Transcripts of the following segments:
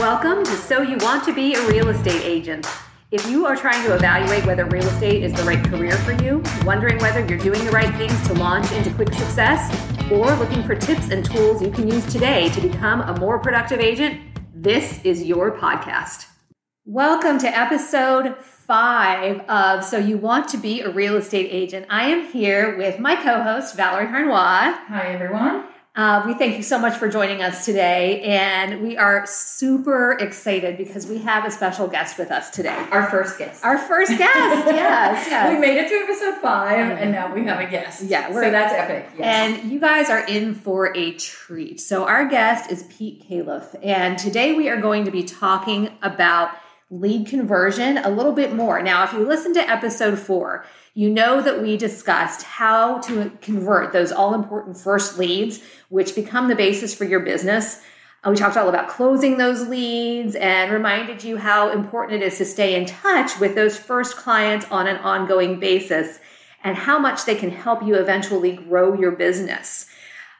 Welcome to So You Want to Be a Real Estate Agent. If you are trying to evaluate whether real estate is the right career for you, wondering whether you're doing the right things to launch into quick success, or looking for tips and tools you can use today to become a more productive agent, this is your podcast. Welcome to episode five of So You Want to Be a Real Estate Agent. I am here with my co host, Valerie Harnois. Hi, everyone. Uh, we thank you so much for joining us today, and we are super excited because we have a special guest with us today. Our first guest. Our first guest, yes, yes. we made it to episode 5 and now we have a guest. Yeah, so that's epic. Yes. And you guys are in for a treat. So our guest is Pete Califf, and today we are going to be talking about lead conversion a little bit more. Now, if you listen to episode four, you know that we discussed how to convert those all important first leads, which become the basis for your business. Uh, we talked all about closing those leads and reminded you how important it is to stay in touch with those first clients on an ongoing basis and how much they can help you eventually grow your business.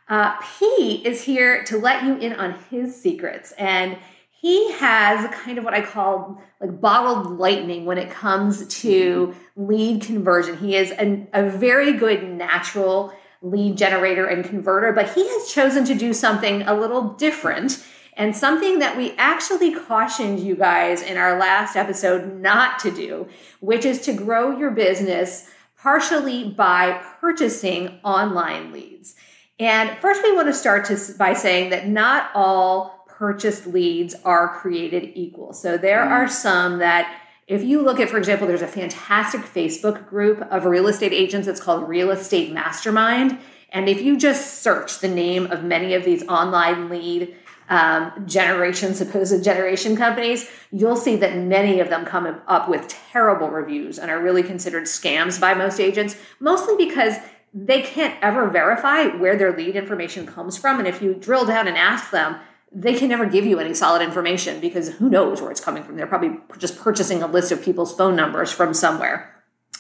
Uh, Pete is here to let you in on his secrets and he has kind of what I call like bottled lightning when it comes to mm-hmm. lead conversion. He is an, a very good natural lead generator and converter, but he has chosen to do something a little different and something that we actually cautioned you guys in our last episode not to do, which is to grow your business partially by purchasing online leads. And first, we want to start to, by saying that not all purchased leads are created equal. So there mm. are some that if you look at, for example, there's a fantastic Facebook group of real estate agents. It's called Real Estate Mastermind. And if you just search the name of many of these online lead um, generation, supposed generation companies, you'll see that many of them come up with terrible reviews and are really considered scams by most agents, mostly because they can't ever verify where their lead information comes from. And if you drill down and ask them, they can never give you any solid information because who knows where it's coming from. They're probably just purchasing a list of people's phone numbers from somewhere.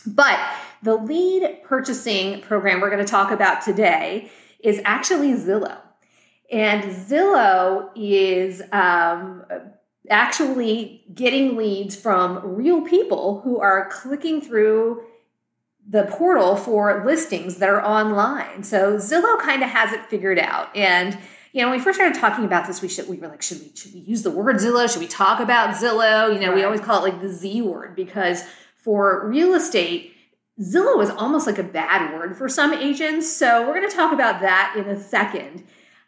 But the lead purchasing program we're going to talk about today is actually Zillow. And Zillow is um, actually getting leads from real people who are clicking through the portal for listings that are online. So Zillow kind of has it figured out. And you know, when we first started talking about this, we should we were like, should we should we use the word Zillow? Should we talk about Zillow? You know, right. we always call it like the Z word because for real estate, Zillow is almost like a bad word for some agents. So we're going to talk about that in a second.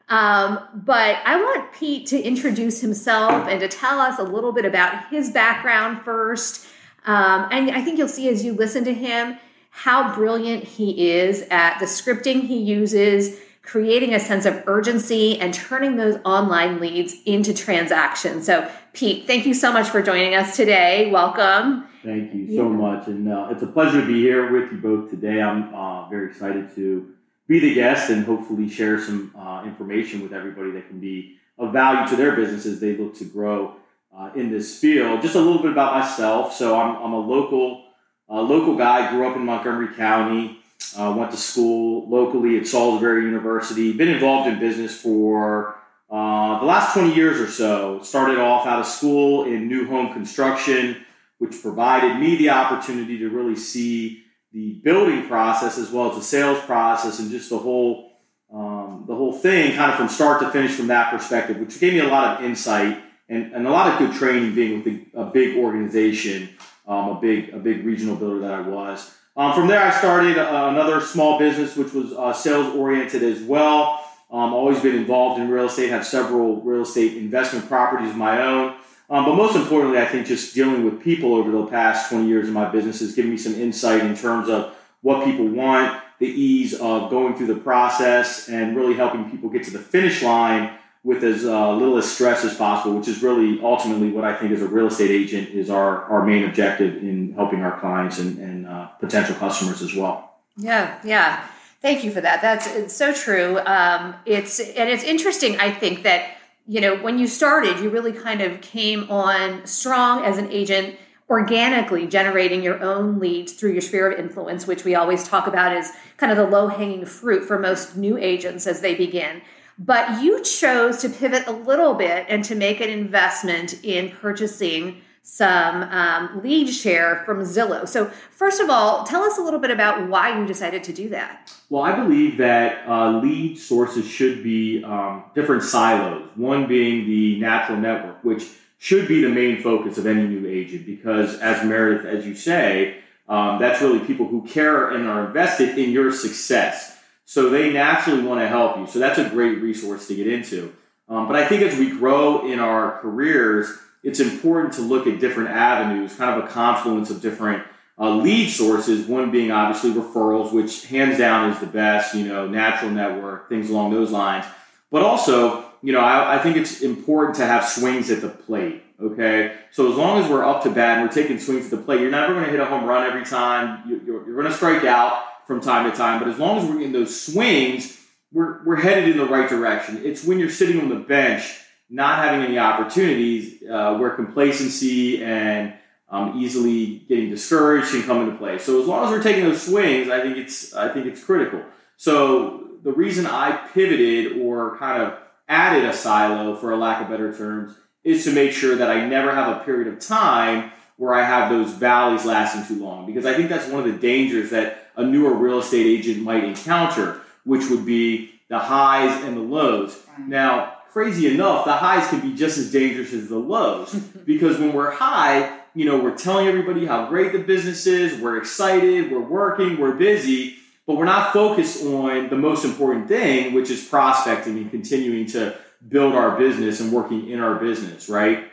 Um, but I want Pete to introduce himself and to tell us a little bit about his background first. Um, and I think you'll see as you listen to him how brilliant he is at the scripting he uses creating a sense of urgency and turning those online leads into transactions. So, Pete, thank you so much for joining us today. Welcome. Thank you so yeah. much. And uh, it's a pleasure to be here with you both today. I'm uh, very excited to be the guest and hopefully share some uh, information with everybody that can be of value to their business as they look to grow uh, in this field. Just a little bit about myself. So, I'm, I'm a local, uh, local guy, grew up in Montgomery County. Uh, went to school locally at Salisbury University. Been involved in business for uh, the last 20 years or so. Started off out of school in new home construction, which provided me the opportunity to really see the building process as well as the sales process and just the whole um, the whole thing kind of from start to finish from that perspective, which gave me a lot of insight and, and a lot of good training being with a, big organization, um, a big a big regional builder that I was. Um, from there, I started uh, another small business, which was uh, sales oriented as well. Um, always been involved in real estate, have several real estate investment properties of my own. Um, but most importantly, I think just dealing with people over the past 20 years in my business has given me some insight in terms of what people want, the ease of going through the process, and really helping people get to the finish line with as uh, little as stress as possible, which is really ultimately what I think as a real estate agent is our, our main objective in helping our clients and, and uh, potential customers as well. Yeah, yeah. Thank you for that. That's it's so true. Um, it's and it's interesting. I think that you know when you started, you really kind of came on strong as an agent, organically generating your own leads through your sphere of influence, which we always talk about as kind of the low hanging fruit for most new agents as they begin. But you chose to pivot a little bit and to make an investment in purchasing some um, lead share from Zillow. So, first of all, tell us a little bit about why you decided to do that. Well, I believe that uh, lead sources should be um, different silos. One being the natural network, which should be the main focus of any new agent, because as Meredith, as you say, um, that's really people who care and are invested in your success. So they naturally want to help you. So that's a great resource to get into. Um, but I think as we grow in our careers, it's important to look at different avenues, kind of a confluence of different uh, lead sources. One being obviously referrals, which hands down is the best, you know, natural network, things along those lines. But also, you know, I, I think it's important to have swings at the plate. Okay, so as long as we're up to bat and we're taking swings at the plate, you're never going to hit a home run every time. You're, you're going to strike out from time to time, but as long as we're in those swings, we're, we're headed in the right direction. It's when you're sitting on the bench not having any opportunities uh, where complacency and um, easily getting discouraged can come into play. So as long as we're taking those swings, I think it's I think it's critical. So the reason I pivoted or kind of added a silo, for a lack of better terms, is to make sure that I never have a period of time where I have those valleys lasting too long. Because I think that's one of the dangers that a newer real estate agent might encounter, which would be the highs and the lows. Now, crazy enough, the highs can be just as dangerous as the lows because when we're high, you know, we're telling everybody how great the business is, we're excited, we're working, we're busy, but we're not focused on the most important thing, which is prospecting and continuing to build our business and working in our business, right?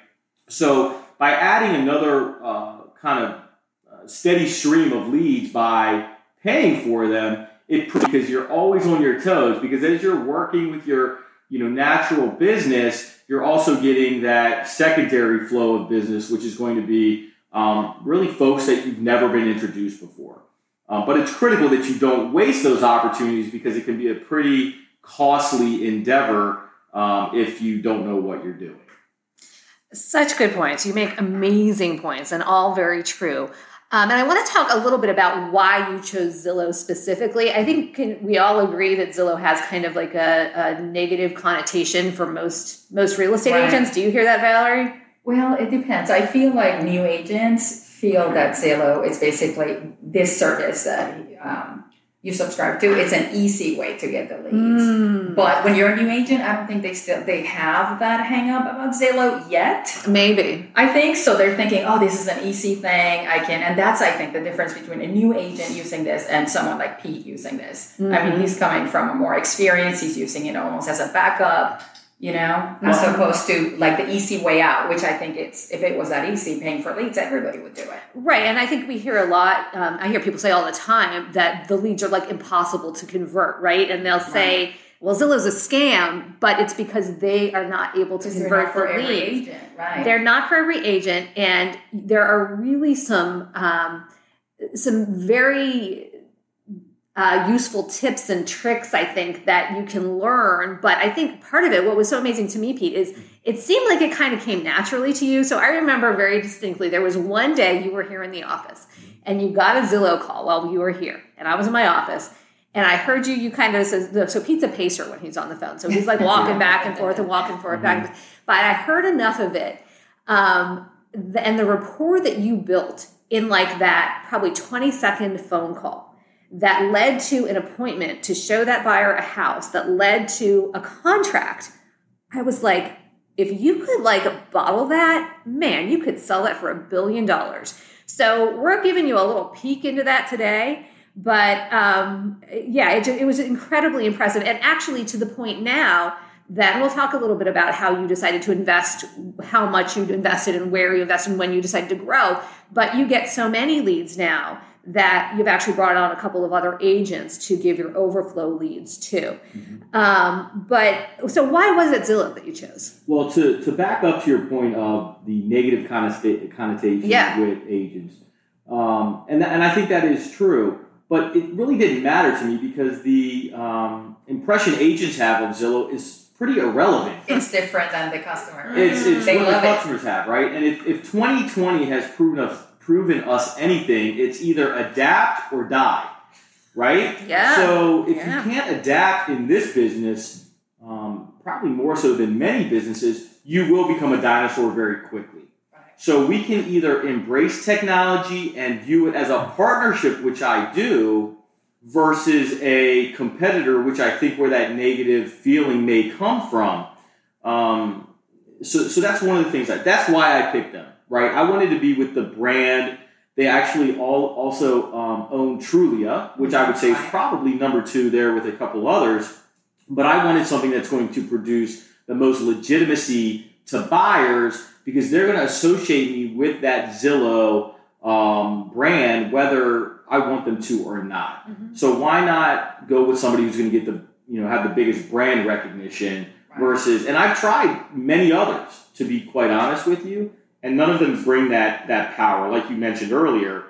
So by adding another uh, kind of uh, steady stream of leads by paying for them, it because you're always on your toes because as you're working with your you know natural business, you're also getting that secondary flow of business, which is going to be um, really folks that you've never been introduced before. Um, but it's critical that you don't waste those opportunities because it can be a pretty costly endeavor um, if you don't know what you're doing. Such good points. You make amazing points and all very true. Um, and I want to talk a little bit about why you chose Zillow specifically. I think can, we all agree that Zillow has kind of like a, a negative connotation for most most real estate right. agents. Do you hear that, Valerie? Well, it depends. I feel like new agents feel that Zillow is basically this service that um, you subscribe to. It's an easy way to get the leads. Mm. But when you're a new agent, I don't think they still they have that hang up about Zillow yet. Maybe. I think so. They're thinking, oh, this is an easy thing. I can and that's I think the difference between a new agent using this and someone like Pete using this. Mm-hmm. I mean, mm-hmm. he's coming from a more experience, he's using it almost as a backup you know, as opposed to like the easy way out, which I think it's if it was that easy, paying for leads, everybody would do it. Right, and I think we hear a lot. Um, I hear people say all the time that the leads are like impossible to convert, right? And they'll say. Right. Well, Zillow's a scam, but it's because they are not able to convert for leads. Agent, right. They're not for every agent, and there are really some um, some very uh, useful tips and tricks I think that you can learn. But I think part of it, what was so amazing to me, Pete, is it seemed like it kind of came naturally to you. So I remember very distinctly there was one day you were here in the office and you got a Zillow call while you were here, and I was in my office. And I heard you, you kind of says, so Pete's a pacer when he's on the phone. So he's like walking back and forth and walking forward, back. Mm-hmm. But I heard enough of it. Um, and the rapport that you built in like that probably 20 second phone call that led to an appointment to show that buyer a house that led to a contract. I was like if you could like bottle that man you could sell that for a billion dollars. So we're giving you a little peek into that today but um, yeah it, it was incredibly impressive. And actually to the point now that we'll talk a little bit about how you decided to invest, how much you invested, and where you invested, and when you decided to grow. But you get so many leads now that you've actually brought on a couple of other agents to give your overflow leads to. Mm-hmm. Um, but so why was it Zillow that you chose? Well, to, to back up to your point of the negative connotation yeah. with agents, um, and, and I think that is true, but it really didn't matter to me because the um, impression agents have of Zillow is pretty irrelevant. It's different than the customer. It's, it's what the customers it. have, right? And if, if 2020 has proven us proven us anything, it's either adapt or die, right? Yeah. So if yeah. you can't adapt in this business, um, probably more so than many businesses, you will become a dinosaur very quickly. So we can either embrace technology and view it as a partnership, which I do, versus a competitor, which I think where that negative feeling may come from. Um, so, so that's one of the things. That, that's why I picked them. Right, I wanted to be with the brand. They actually all also um, own Trulia, which I would say is probably number two there with a couple others. But I wanted something that's going to produce the most legitimacy to buyers because they're going to associate me with that Zillow um, brand, whether I want them to or not. Mm-hmm. So why not go with somebody who's going to get the you know have the biggest brand recognition right. versus and I've tried many others to be quite honest with you, and none of them bring that that power. Like you mentioned earlier,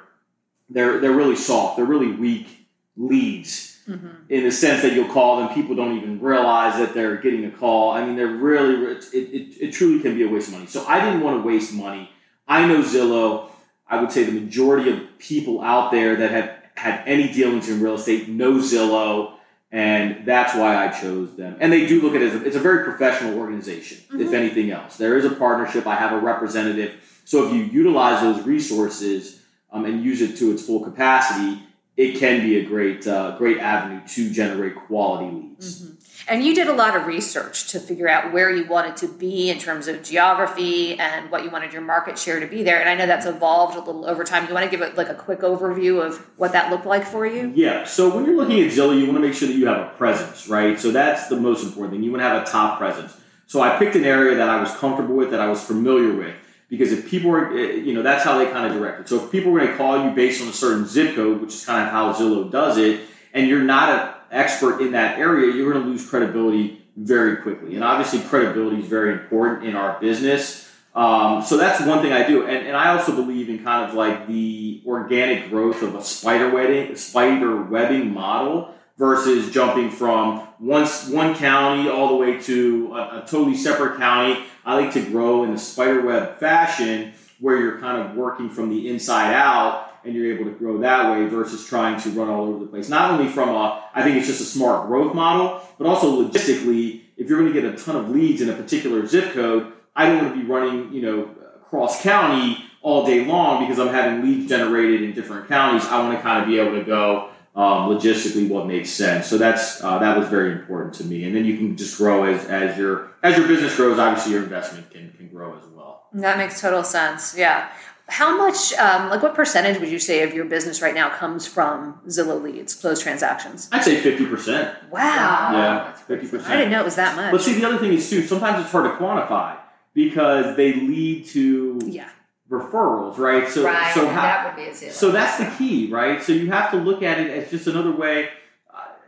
they're they're really soft. They're really weak leads. Mm-hmm. In the sense that you'll call them, people don't even realize that they're getting a call. I mean, they're really, it, it, it truly can be a waste of money. So I didn't want to waste money. I know Zillow. I would say the majority of people out there that have had any dealings in real estate know Zillow, and that's why I chose them. And they do look at it as a, it's a very professional organization, mm-hmm. if anything else. There is a partnership. I have a representative. So if you utilize those resources um, and use it to its full capacity, it can be a great uh, great avenue to generate quality leads. Mm-hmm. And you did a lot of research to figure out where you wanted to be in terms of geography and what you wanted your market share to be there. And I know that's evolved a little over time. You want to give it like a quick overview of what that looked like for you? Yeah. So when you're looking at Zillow, you want to make sure that you have a presence, right? So that's the most important thing. You want to have a top presence. So I picked an area that I was comfortable with, that I was familiar with because if people are, eh, you know, that's how they kind of direct it. So if people are going to call you based on a certain zip code, which is kind of how Zillow does it, and you're not an expert in that area, you're going to lose credibility very quickly. And obviously, credibility is very important in our business. Um, so that's one thing I do, and, and I also believe in kind of like the organic growth of a spider webbing, spider webbing model versus jumping from one one county all the way to a, a totally separate county I like to grow in a spider web fashion where you're kind of working from the inside out and you're able to grow that way versus trying to run all over the place. Not only from a, I think it's just a smart growth model, but also logistically, if you're going to get a ton of leads in a particular zip code, I don't want to be running, you know, cross county all day long because I'm having leads generated in different counties. I want to kind of be able to go um, logistically what makes sense. So that's uh, that was very important to me. And then you can just grow as as your as your business grows. Obviously, your investment can can grow as well. That makes total sense. Yeah. How much, um, like, what percentage would you say of your business right now comes from Zillow leads, closed transactions? I'd say fifty percent. Wow. Yeah, fifty percent. I didn't know it was that much. But see, the other thing is too. Sometimes it's hard to quantify because they lead to yeah referrals, right? So, right, so how, that would be a zero. So that's the key, right? So you have to look at it as just another way.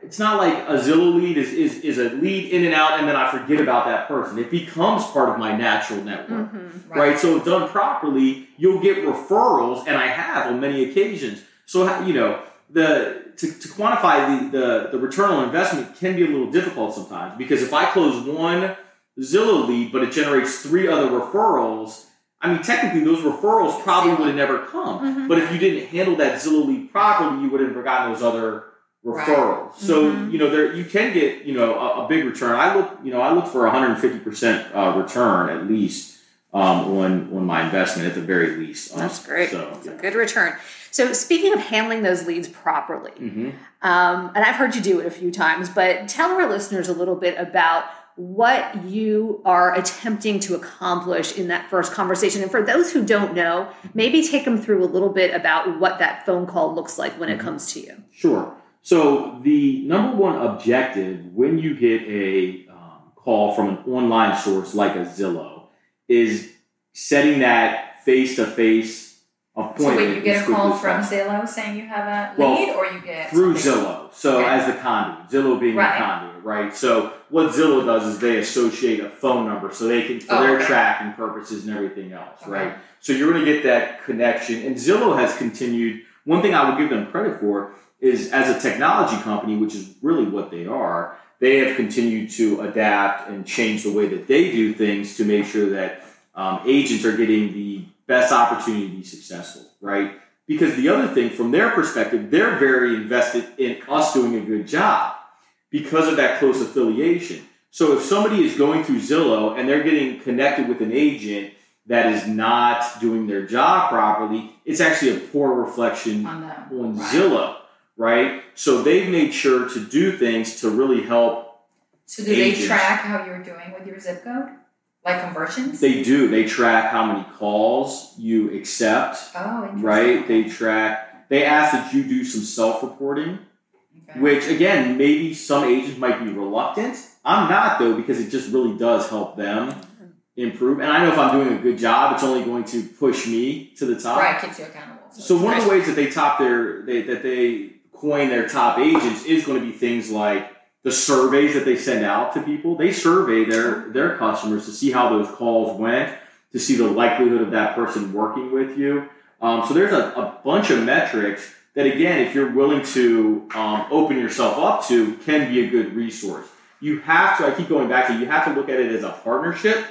It's not like a Zillow lead is, is, is a lead in and out, and then I forget about that person. It becomes part of my natural network, mm-hmm, right. right? So if done properly, you'll get referrals, and I have on many occasions. So you know the to, to quantify the, the the return on investment can be a little difficult sometimes because if I close one Zillow lead, but it generates three other referrals I mean, technically, those referrals probably would have never come. Mm-hmm. But if you didn't handle that Zillow lead properly, you would have forgotten those other referrals. Right. So mm-hmm. you know, there you can get you know a, a, big return. I look you know I look for 150 percent uh, return at least um, on on my investment at the very least. Um, That's great. So, yeah. a good return. So speaking of handling those leads properly, mm-hmm. um, and I've heard you do it a few times, but tell our listeners a little bit about what you are attempting to accomplish in that first conversation. And for those who don't know, maybe take them through a little bit about what that phone call looks like when it mm-hmm. comes to you. Sure. So, the number one objective when you get a um, call from an online source like a Zillow is setting that face to face appointment. So wait, you get a call from Zillow saying you have a lead, well, or you get through Zillow. So okay. as the conduit, Zillow being right. the conduit, right? So what Zillow does is they associate a phone number so they can for oh, their okay. tracking purposes and everything else, okay. right? So you're going to get that connection, and Zillow has continued. One thing I would give them credit for is as a technology company, which is really what they are. They have continued to adapt and change the way that they do things to make sure that um, agents are getting the best opportunity to be successful, right? Because the other thing, from their perspective, they're very invested in us doing a good job because of that close affiliation. So if somebody is going through Zillow and they're getting connected with an agent that is not doing their job properly, it's actually a poor reflection On on Right. Zillow, right? So they've made sure to do things to really help. So do they track how you're doing with your zip code? Like conversions? They do. They track how many calls you accept, oh, right? They track. They ask that you do some self-reporting, Okay. which again, maybe some agents might be reluctant. I'm not though because it just really does help them improve. And I know if I'm doing a good job, it's only going to push me to the top. right, keeps you accountable. So one of the ways that they top their they, that they coin their top agents is going to be things like the surveys that they send out to people. They survey their their customers to see how those calls went, to see the likelihood of that person working with you. Um, so there's a, a bunch of metrics that again, if you're willing to um, open yourself up to, can be a good resource. You have to. I keep going back to. You have to look at it as a partnership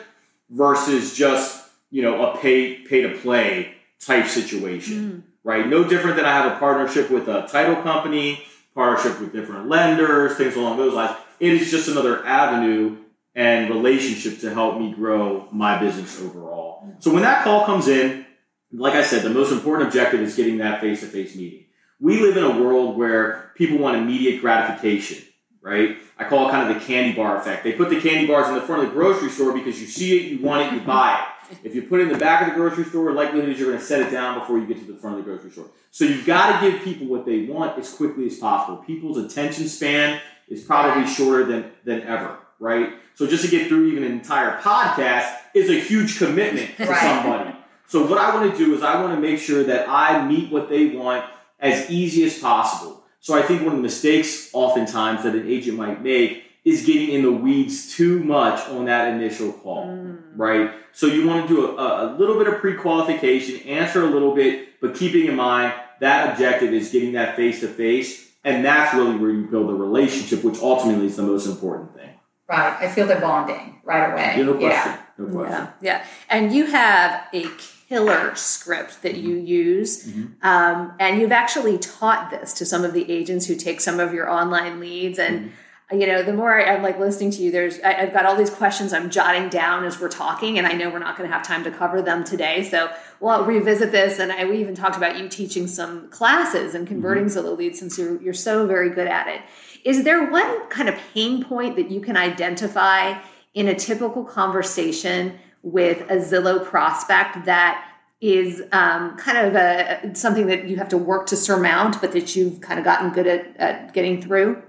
versus just you know a pay pay to play type situation right? No different than I have a partnership with a title company, partnership with different lenders, things along those lines. It is just another avenue and relationship to help me grow my business overall. So when that call comes in, like I said, the most important objective is getting that face to face meeting. We live in a world where people want immediate gratification, right? I call it kind of the candy bar effect. They put the candy bars in the front of the grocery store because you see it, you want it, you buy it. If you put it in the back of the grocery store, likelihood is you're going to set it down before you get to the front of the grocery store. So you've got to give people what they want as quickly as possible. People's attention span is probably shorter than, than ever, right? So just to get through even an entire podcast is a huge commitment to Right. somebody. So what I want to do is I want to make sure that I meet what they want as easy as possible. So I think one of the mistakes oftentimes that an agent might make is getting in the weeds too much on that initial call, mm. right? So you want to do a, a little bit of pre-qualification, answer a little bit, but keeping in mind that objective is getting that face-to-face, and that's really where you build a relationship, which ultimately is the most important thing. Right, I feel the bonding right away. Yeah, no question. Yeah. No question. Yeah, yeah. And you have a killer script that you use, Mhm. um, and you've actually taught this to some of the agents who take some of your online leads. And you know, the more I, I'm like listening to you, there's I, I've got all these questions I'm jotting down as we're talking, and I know we're not going to have time to cover them today, so we'll revisit this. And I, we even talked about you teaching some classes and converting Zillow leads since you're you're so very good at it. Is there one kind of pain point that you can identify in a typical conversation with a Zillow prospect that is um, kind of a, something that you have to work to surmount, but that you've kind of gotten good at, at getting through?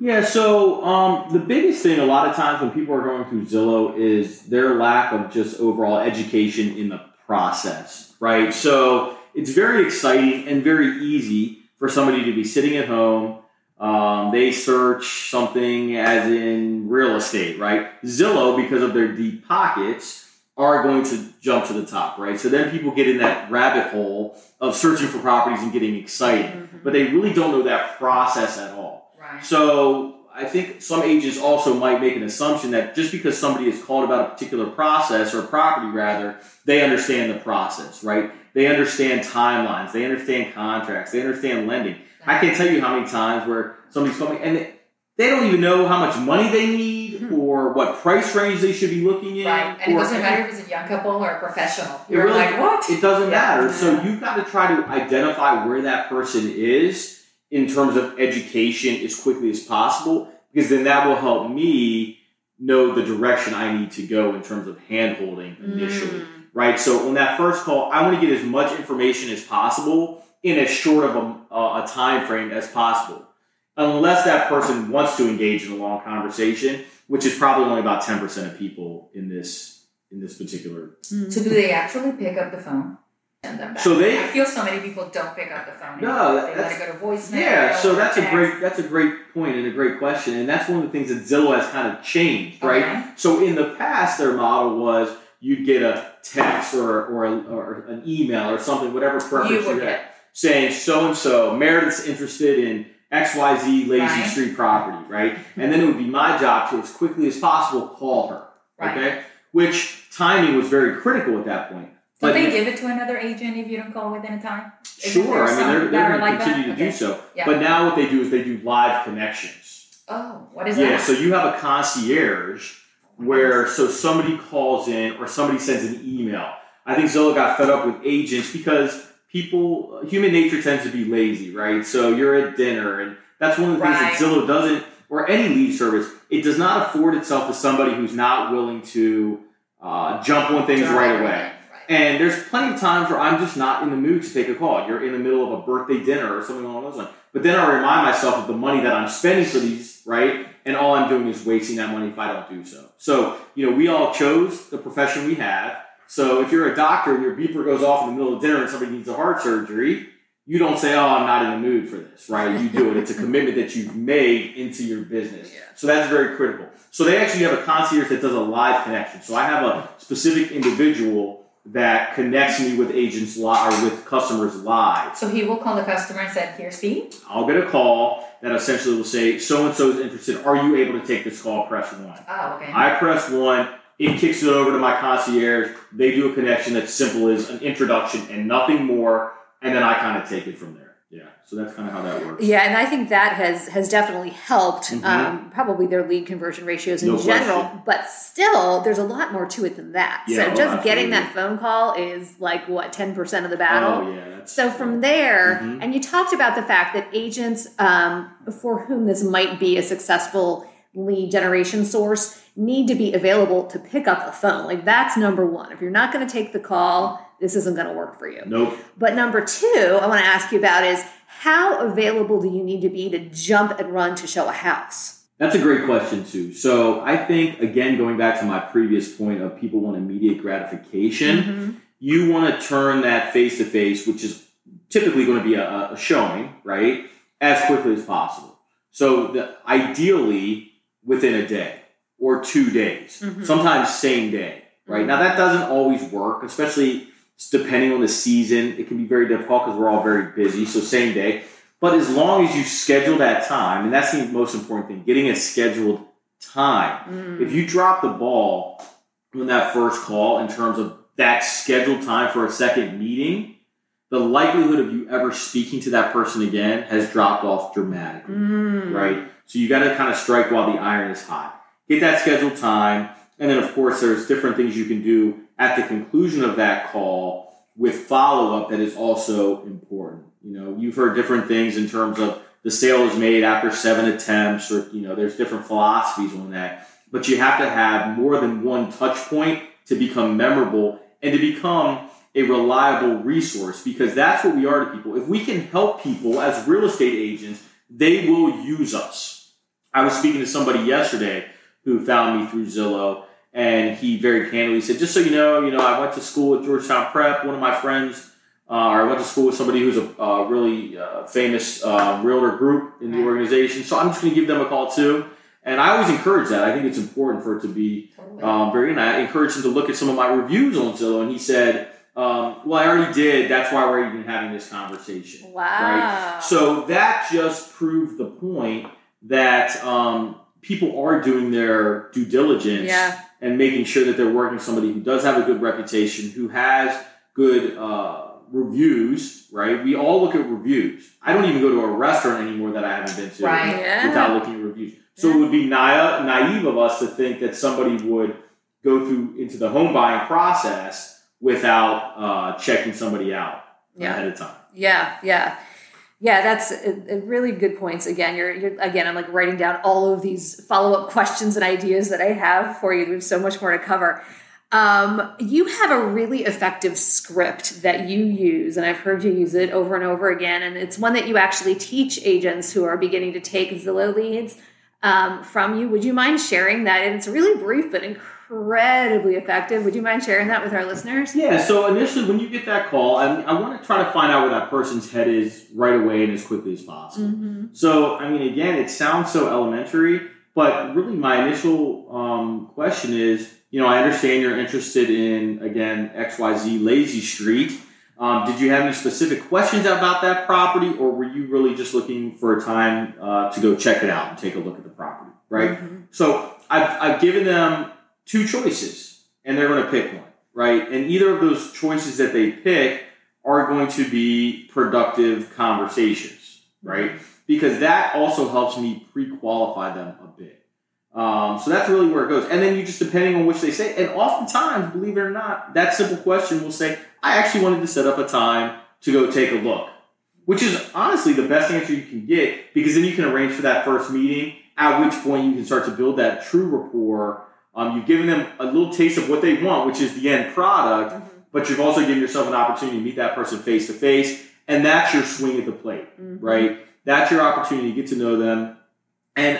Yeah, so um, the biggest thing a lot of times when people are going through Zillow is their lack of just overall education in the process, right? So it's very exciting and very easy for somebody to be sitting at home. Um, they search something as in real estate, right? Zillow, because of their deep pockets, are going to jump to the top, right? So then people get in that rabbit hole of searching for properties and getting excited, but they really don't know that process at all. Right. So I think some agents also might make an assumption that just because somebody is called about a particular process or property, rather, they understand the process, right? They understand timelines, they understand contracts, they understand lending. I can't tell you how many times where somebody's coming and they, they don't even know how much money they need hmm. or what price range they should be looking in. Right, and it or doesn't matter if it's a young couple or a professional. You're really- like, what? It doesn't Yeah. matter. So you've got to try to identify where that person is in terms of education as quickly as possible, because then that will help me know the direction I need to go in terms of hand holding initially. Mm. Right. So on that first call, I want to get as much information as possible in as short of a, a time frame as possible, unless that person wants to engage in a long conversation, which is probably only about ten percent of people in this in this particular mm-hmm. So do they actually pick up the phone? Send them back? So they- I feel so many people don't pick up the phone. No, they let it go to voicemail. Yeah, so that's a text. great that's a great point and a great question, and that's one of the things that Zillow has kind of changed, right? Okay. So in the past, their model was you'd get a text or or, a, or an email or something, whatever preference You you, had, get. Saying so and so Meredith's interested in X Y Z Lazy Right. Street property, right? And then it would be my job to as quickly as possible call her, Right. okay? Which timing was very critical at that point. Do But they give it to another agent if you don't call within a time? Isn't Sure, I mean they're, they're going to like that? continue to Okay. do so. Yeah. But now what they do is they do live connections. Oh, what is Yeah, that? Yeah, so you have a concierge where so somebody calls in or somebody sends an email. I think Zillow got fed up with agents because people, human nature tends to be lazy, right? So you're at dinner, and that's one of the things that Zillow doesn't, or any lead service, it does not afford itself to somebody who's not willing to uh, jump on things Jump right right away. And there's plenty of times where I'm just not in the mood to take a call. You're in the middle of a birthday dinner or something along those lines. But then I remind myself of the money that I'm spending for these, right? And all I'm doing is wasting that money if I don't do so. So, you know, we all chose the profession we have. So if you're a doctor and your beeper goes off in the middle of dinner and somebody needs a heart surgery, you don't say, oh, I'm not in the mood for this, right? You do it. It's a commitment that you've made into your business. Yeah. So that's very critical. So they actually have a concierge that does a live connection. So I have a specific individual that connects me with agents live or with customers live. So he will call the customer and say, "Here's Pete." I'll get a call that essentially will say, so and so is interested. Are you able to take this call? Press one. Oh, okay. I press one. It kicks it over to my concierge. They do a connection that's simple as an introduction and nothing more, and then I kind of take it from there. Yeah, so that's kind of how that works. Yeah, and I think that has has definitely helped Mhm. um, probably their lead conversion ratios in No general. question. But still, there's a lot more to it than that. Yeah, so oh, just getting that phone call is like what ten percent of the battle. Oh yeah. So from there, Mhm. and you talked about the fact that agents um, for whom this might be a successful lead generation source need to be available to pick up the phone. Like that's number one. If you're not going to take the call, this isn't going to work for you. Nope. But number two, I want to ask you about is how available do you need to be to jump and run to show a house? That's a great question too. So I think again, going back to my previous point of people want immediate gratification, Mm-hmm. you want to turn that face to face, which is typically going to be a, a showing, right, as quickly as possible. So the, ideally within a day or two days, Mhm. sometimes same day, right? Now that doesn't always work, especially depending on the season. It can be very difficult because we're all very busy. So same day. But as long as you schedule that time, and that's the most important thing, getting a scheduled time. Mm. If you drop the ball on that first call in terms of that scheduled time for a second meeting, the likelihood of you ever speaking to that person again has dropped off dramatically, Mm. right? So you got to kind of strike while the iron is hot. Get that scheduled time, and then of course there's different things you can do at the conclusion of that call with follow up that is also important. You know, you've heard different things in terms of the sale is made after seven attempts, or you know, there's different philosophies on that. But you have to have more than one touch point to become memorable and to become a reliable resource because that's what we are to people. If we can help people as real estate agents, they will use us. I was speaking to somebody yesterday who found me through Zillow, and he very candidly said, "Just so you know, you know, I went to school at Georgetown Prep. One of my friends, uh, or I went to school with somebody who's a uh, really uh, famous uh, realtor group in the organization. So I'm just going to give them a call too." And I always encourage that. I think it's important for it to be um, very. And I encouraged him to look at some of my reviews on Zillow, and he said, um, "Well, I already did. That's why we're even having this conversation." Wow. Right? So that just proved the point that um, people are doing their due diligence yeah. and making sure that they're working with somebody who does have a good reputation, who has good uh, reviews, right? We all look at reviews. I don't even go to a restaurant anymore that I haven't been to Right. Yeah. without looking at reviews. So it would be naive, naive of us to think that somebody would go through into the home buying process without uh, checking somebody out Yeah. ahead of time. Yeah, yeah, yeah. That's a, a really good points. Again, you're, you're again. I'm like writing down all of these follow up questions and ideas that I have for you. We have so much more to cover. Um, you have a really effective script that you use, and I've heard you use it over and over again. And it's one that you actually teach agents who are beginning to take Zillow leads um, from you. Would you mind sharing that? And it's really brief but incredibly effective. Would you mind sharing that with our listeners? Yeah, so initially when you get that call, I, I want to try to find out where that person's head is right away and as quickly as possible. Mm-hmm. So, I mean, again, it sounds so elementary, but really my initial um, question is, you know, I understand you're interested in, again, XYZ Lazy Street. Um, did you have any specific questions about that property, or were you really just looking for a time uh, to go check it out and take a look at the property, right? Mm-hmm. So I've, I've given them two choices, and they're going to pick one, right? And either of those choices that they pick are going to be productive conversations, right? because that also helps me pre-qualify them a bit. Um, so that's really where it goes. And then you just depending on which they say, and oftentimes, believe it or not, that simple question will say, "I actually wanted to set up a time to go take a look," which is honestly the best answer you can get because then you can arrange for that first meeting. At which point you can start to build that true rapport. Um, you've given them a little taste of what they want, which is the end product, Mm-hmm. but you've also given yourself an opportunity to meet that person face to face, and that's your swing at the plate Mm-hmm. right? That's your opportunity to get to know them. And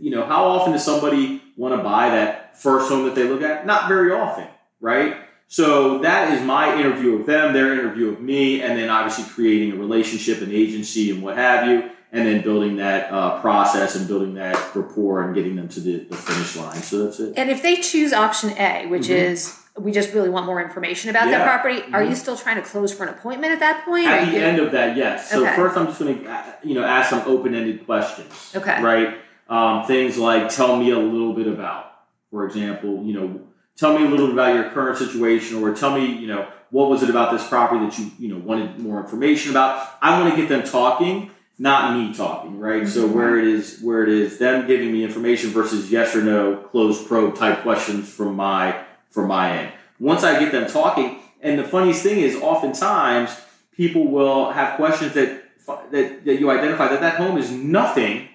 you know, how often does somebody want to buy that first home that they look at? Not very often, right? So that is my interview of them, their interview of me, and then obviously creating a relationship, an agency, and what have you, and then building that uh, process and building that rapport and getting them to the, the finish line. So that's it. And if they choose option A, which Mhm. is we just really want more information about that property, are Mhm. you still trying to close for an appointment at that point? At the you- end of that, yes. So Okay. first, I'm just going to you know ask some open-ended questions. Okay. Right. Um, things like tell me a little bit about, for example, you know, tell me a little bit about your current situation, or tell me, you know, what was it about this property that you you know wanted more information about. I want to get them talking, not me talking. Right. So Mhm. where it is where it is them giving me information versus yes or no closed probe type questions from my from my end. Once I get them talking, and the funniest thing is, oftentimes people will have questions that that, that you identify that that home is nothing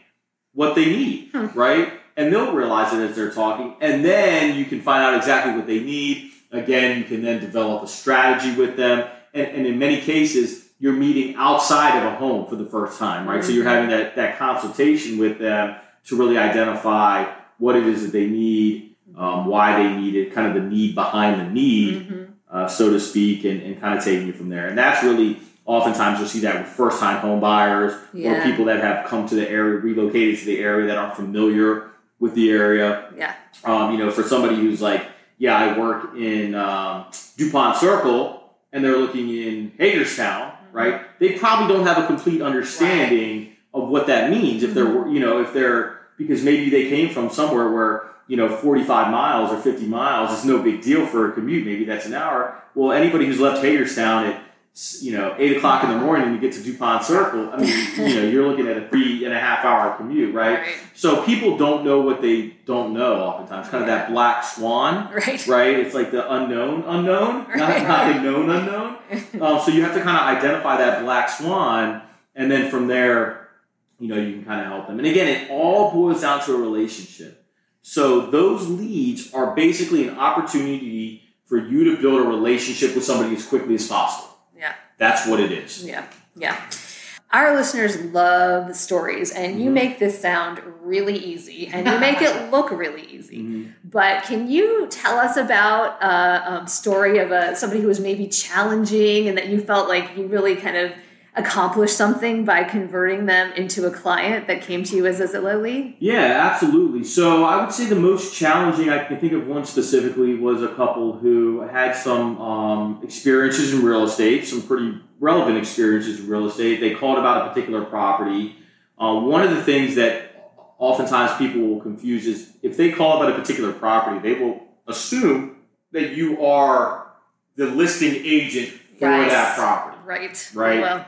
what they need, Hmm. right? And they'll realize it as they're talking, and then you can find out exactly what they need. Again, you can then develop a strategy with them, and, and in many cases, you're meeting outside of a home for the first time, right? So you're having that that consultation with them to really identify what it is that they need, um, why they need it, kind of the need behind the need Mhm. uh, so to speak, and, and kind of taking it from there. And that's really oftentimes you'll see that with first time home buyers or people that have come to the area, relocated to the area that aren't familiar with the area. Yeah. Um, you know, for somebody who's like, yeah, I work in um, DuPont Circle and they're looking in Hagerstown, right? They probably don't have a complete understanding of what that means if they're, mm-hmm. you know, if they're, because maybe they came from somewhere where, you know, 45 miles or 50 miles is no big deal for a commute. Maybe that's an hour. Well, anybody who's left Hagerstown at, you know, 8 o'clock in the morning you get to DuPont Circle, I mean, you know, you're looking at a three and a half hour commute, right? Right. So people don't know what they don't know oftentimes. Kind of that black swan, Right. right? It's like the unknown unknown, not, not the known unknown. Um, so you have to kind of identify that black swan, and then from there, you know, you can kind of help them. And again, it all boils down to a relationship. So those leads are basically an opportunity for you to build a relationship with somebody as quickly as possible. That's what it is. Yeah, yeah. Our listeners love stories, and you Mhm. make this sound really easy, and you make it look really easy. Mhm. But can you tell us about a um, story of a somebody who was maybe challenging, and that you felt like you really kind of accomplished something by converting them into a client that came to you as a Zillow lead? Yeah, absolutely. So I would say the most challenging, I can think of one specifically, was a couple who had some um, experiences in real estate, some pretty relevant experiences in real estate. They called about a particular property. Uh, one of the things that oftentimes people will confuse is if they call about a particular property, they will assume that you are the listing agent for Right. that property. Right. Right. Well,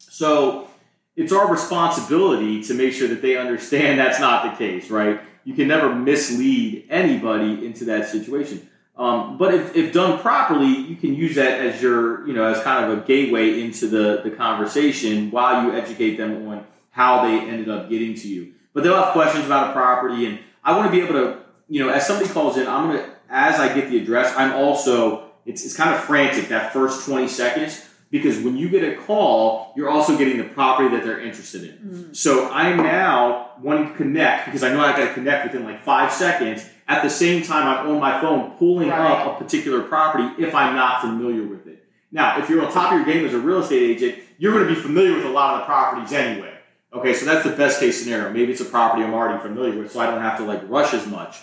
So it's our responsibility to make sure that they understand that's not the case, right? You can never mislead anybody into that situation. Um, but if, if done properly, you can use that as your, you know, as kind of a gateway into the, the conversation while you educate them on how they ended up getting to you. But they'll have questions about a property, and I want to be able to, you know, as somebody calls in, I'm gonna, as I get the address, I'm also, it's, it's kind of frantic that first 20 seconds because when you get a call, you're also getting the property that they're interested in. mm, So I'm now wanting to connect because I know I've got to connect within like five seconds. At the same time, I'm on my phone pulling Right. up a particular property if I'm not familiar with it. Now, if you're on top of your game as a real estate agent, you're going to be familiar with a lot of the properties anyway. Okay, so that's the best case scenario. Maybe it's a property I'm already familiar with, so I don't have to like rush as much.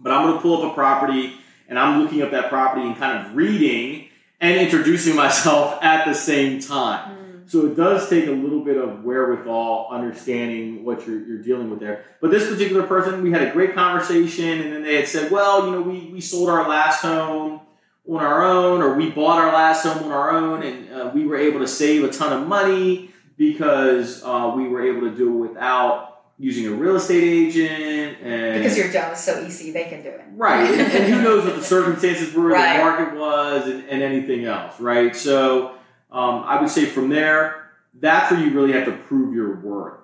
But I'm going to pull up a property and I'm looking up that property and kind of reading and introducing myself at the same time. mm, So it does take a little bit of wherewithal, understanding what you're, you're dealing with there. But this particular person, we had a great conversation, and then they had said, well, you know, we, we sold our last home on our own, or we bought our last home on our own, and uh, we were able to save a ton of money because uh, we were able to do it without using a real estate agent and Because your job is so easy, they can do it. right and, and who knows what the circumstances were Right. the market was and, and anything else right so um, i would say from there that's where you really have to prove your worth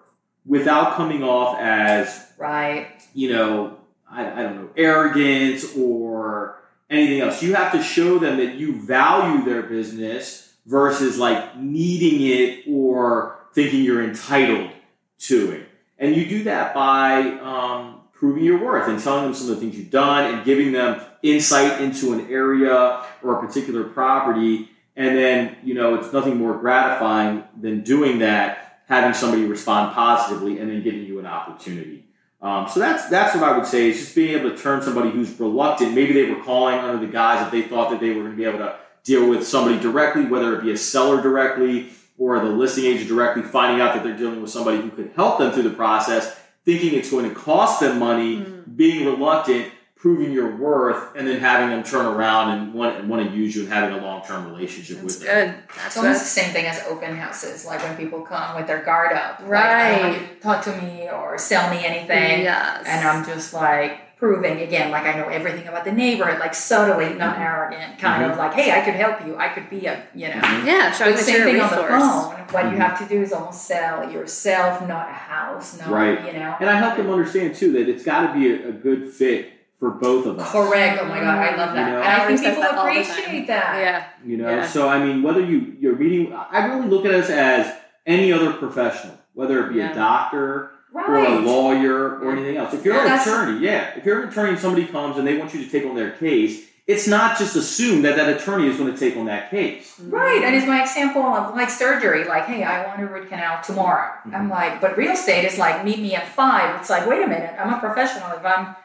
without coming off as Right. you know I, I don't know arrogance or anything else you have to show them that you value their business versus like needing it or thinking you're entitled to it and you do that by um, proving your worth and telling them some of the things you've done and giving them insight into an area or a particular property. And then, you know, it's nothing more gratifying than doing that, having somebody respond positively and then giving you an opportunity. Um, so that's that's what I would say is just being able to turn somebody who's reluctant. Maybe they were calling under the guise that they thought that they were going to be able to deal with somebody directly, whether it be a seller directly or the listing agent directly, finding out that they're dealing with somebody who could help them through the process, thinking it's going to cost them money, mm-hmm. being reluctant, proving your worth, and then having them turn around and want, and want to use you and having a long term relationship That's with them. That's It's almost the same thing as open houses, like when people come with their guard up. Like, I Right. don't want you to talk to me or sell me anything. Yes. And I'm just like proving again, like I know everything about the neighborhood, like subtly, not Mm-hmm. arrogant, kind of like, hey, I could help you. I could be a, you know. yeah, showing But that same you're a thing on the resource. phone. What you Mhm. have to do is almost sell yourself, not a house, not Right. you know. And I help them understand too that it's got to be a, a good fit for both of us. Correct. Oh my god, I love that. You know? and I Valerie think people that all the time. appreciate that. Yeah. You know, Yeah. so I mean, whether you you're meeting, I really look at us as any other professional, whether it be Yeah. a doctor or a lawyer or anything else. If you're Yeah, an attorney, yeah, if you're an attorney and somebody comes and they want you to take on their case, it's not just assumed that that attorney is going to take on that case. Right, and it's my example of like surgery. Like, hey, I want a root canal tomorrow. Mm-hmm. I'm like, but real estate is like, meet me at five. It's like, wait a minute, I'm a professional. If I'm,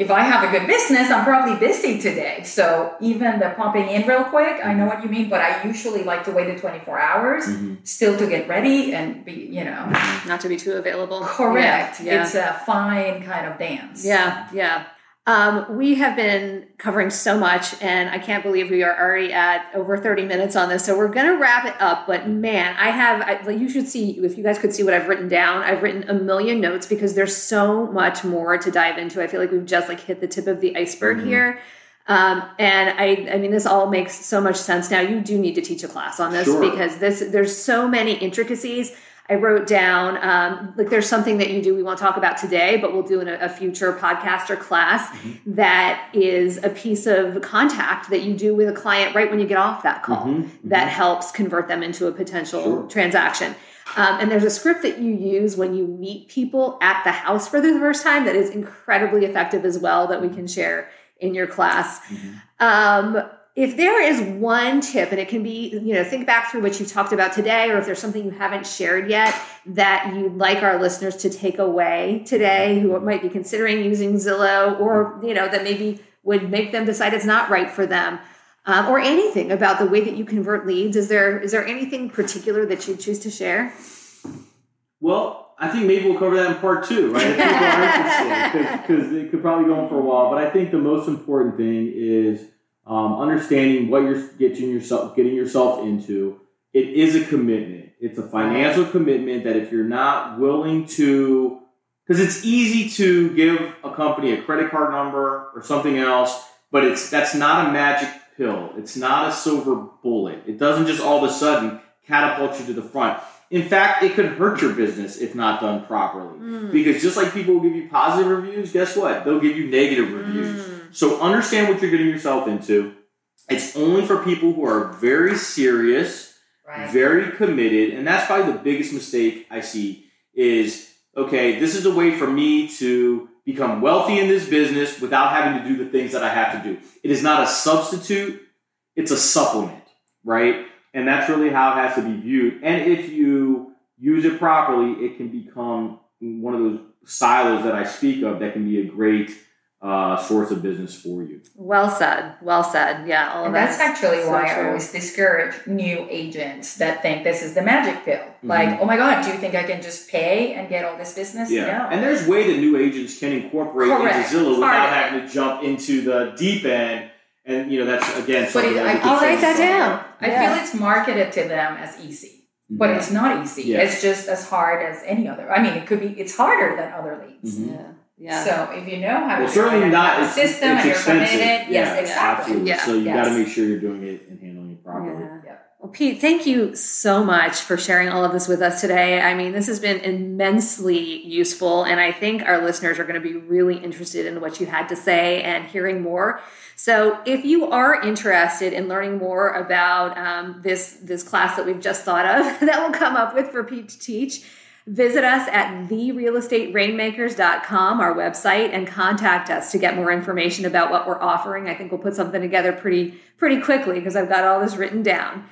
if I have a good business, I'm probably busy today. So even the pumping in real quick, I know what you mean. But I usually like to wait the 24 hours, Mhm. still to get ready and be, you know, Not to be too available. correct. Yeah. It's a fine kind of dance. Yeah, yeah. Um, we have been covering so much, and I can't believe we are already at over 30 minutes on this. So we're going to wrap it up. But man, I have, I, like, you should see, if you guys could see what I've written down, I've written a million notes because there's so much more to dive into. I feel like we've just like hit the tip of the iceberg Mhm. here. Um, and I, I mean, this all makes so much sense now. You do need to teach a class on this Sure. because this, there's so many intricacies. I wrote down um, like there's something that you do we won't talk about today, but we'll do in a, a future podcast or class Mm-hmm. that is a piece of contact that you do with a client right when you get off that call Mhm, that helps convert them into a potential Sure. transaction. Um, and there's a script that you use when you meet people at the house for the first time that is incredibly effective as well that we can share in your class. Mhm. Um, if there is one tip, and it can be, you know, think back through what you talked about today, or if there's something you haven't shared yet that you'd like our listeners to take away today, who might be considering using Zillow, or, you know, that maybe would make them decide it's not right for them, um, or anything about the way that you convert leads, is there is there anything particular that you'd choose to share? Well, I think maybe we'll cover that in part two, right? Because it could probably go on for a while. But I think the most important thing is um, understanding what you're getting yourself getting yourself into. It is a commitment. It's a financial commitment that if you're not willing to, because it's easy to give a company a credit card number or something else, but it's that's not a magic pill. It's not a silver bullet. It doesn't just all of a sudden catapult you to the front. In fact, it could hurt your business if not done properly. Because just like people will give you positive reviews, guess what? They'll give you negative reviews. So understand what you're getting yourself into. It's only for people who are very serious, Right. very committed, and that's probably the biggest mistake I see is okay, this is a way for me to become wealthy in this business without having to do the things that I have to do. It is not a substitute, it's a supplement, right? And that's really how it has to be viewed. And if you use it properly, it can become one of those silos that I speak of that can be a great uh, source of business for you. Well said. Well said. Yeah, all of And that. that's actually so why I always discourage new agents that think this is the magic pill. Mm-hmm. Like, oh my God, do you think I can just pay and get all this business? Yeah, No. and there's way that new agents can incorporate Correct. into Zillow without Part having to jump into the deep end. And you know that's again. But it, that I, I'll write that from- down. I Yeah. feel it's marketed to them as easy. but it's not easy. Yeah. It's just as hard as any other. I mean, it could be. It's harder than other leads. Mhm. Yeah. Yeah. So if you know how to Well, do certainly it, and not- a it's- system, it's and you're expensive. committed, yes, Yeah, exactly. Absolutely. Yeah. So you got to make sure you're doing it and handling it properly. Yeah. Well, Pete, thank you so much for sharing all of this with us today. I mean, this has been immensely useful, and I think our listeners are going to be really interested in what you had to say and hearing more. So, if you are interested in learning more about um, this this class that we've just thought of, that we'll come up with for Pete to teach, visit us at therealestaterainmakers.com, our website, and contact us to get more information about what we're offering. I think we'll put something together pretty pretty quickly because I've got all this written down.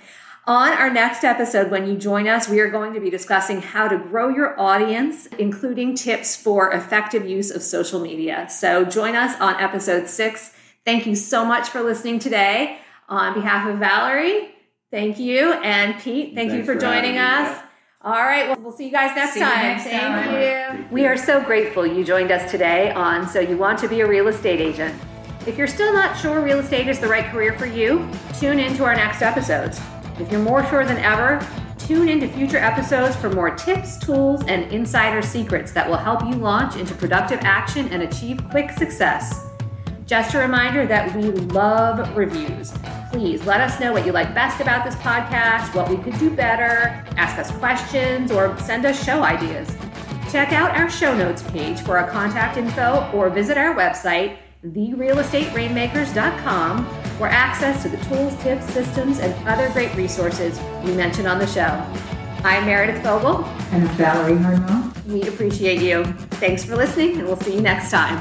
On our next episode, when you join us, we are going to be discussing how to grow your audience, including tips for effective use of social media. So join us on episode six. Thank you so much for listening today. On behalf of Valerie, thank you. And Pete, thank you for, for joining us. All right, well, we'll see you guys next See you time. next thank time. you. We are so grateful you joined us today on So You Want to Be a Real Estate Agent. If you're still not sure real estate is the right career for you, tune in to our next episodes. If you're more sure than ever, tune into future episodes for more tips, tools, and insider secrets that will help you launch into productive action and achieve quick success. Just a reminder that we love reviews. Please let us know what you like best about this podcast, what we could do better, ask us questions, or send us show ideas. Check out our show notes page for our contact info or visit our website, therealestaterainmakers.com, for access to the tools, tips, systems, and other great resources we mentioned on the show. I'm Meredith Fogel. And I'm Valerie Herman. We appreciate you. Thanks for listening, and we'll see you next time.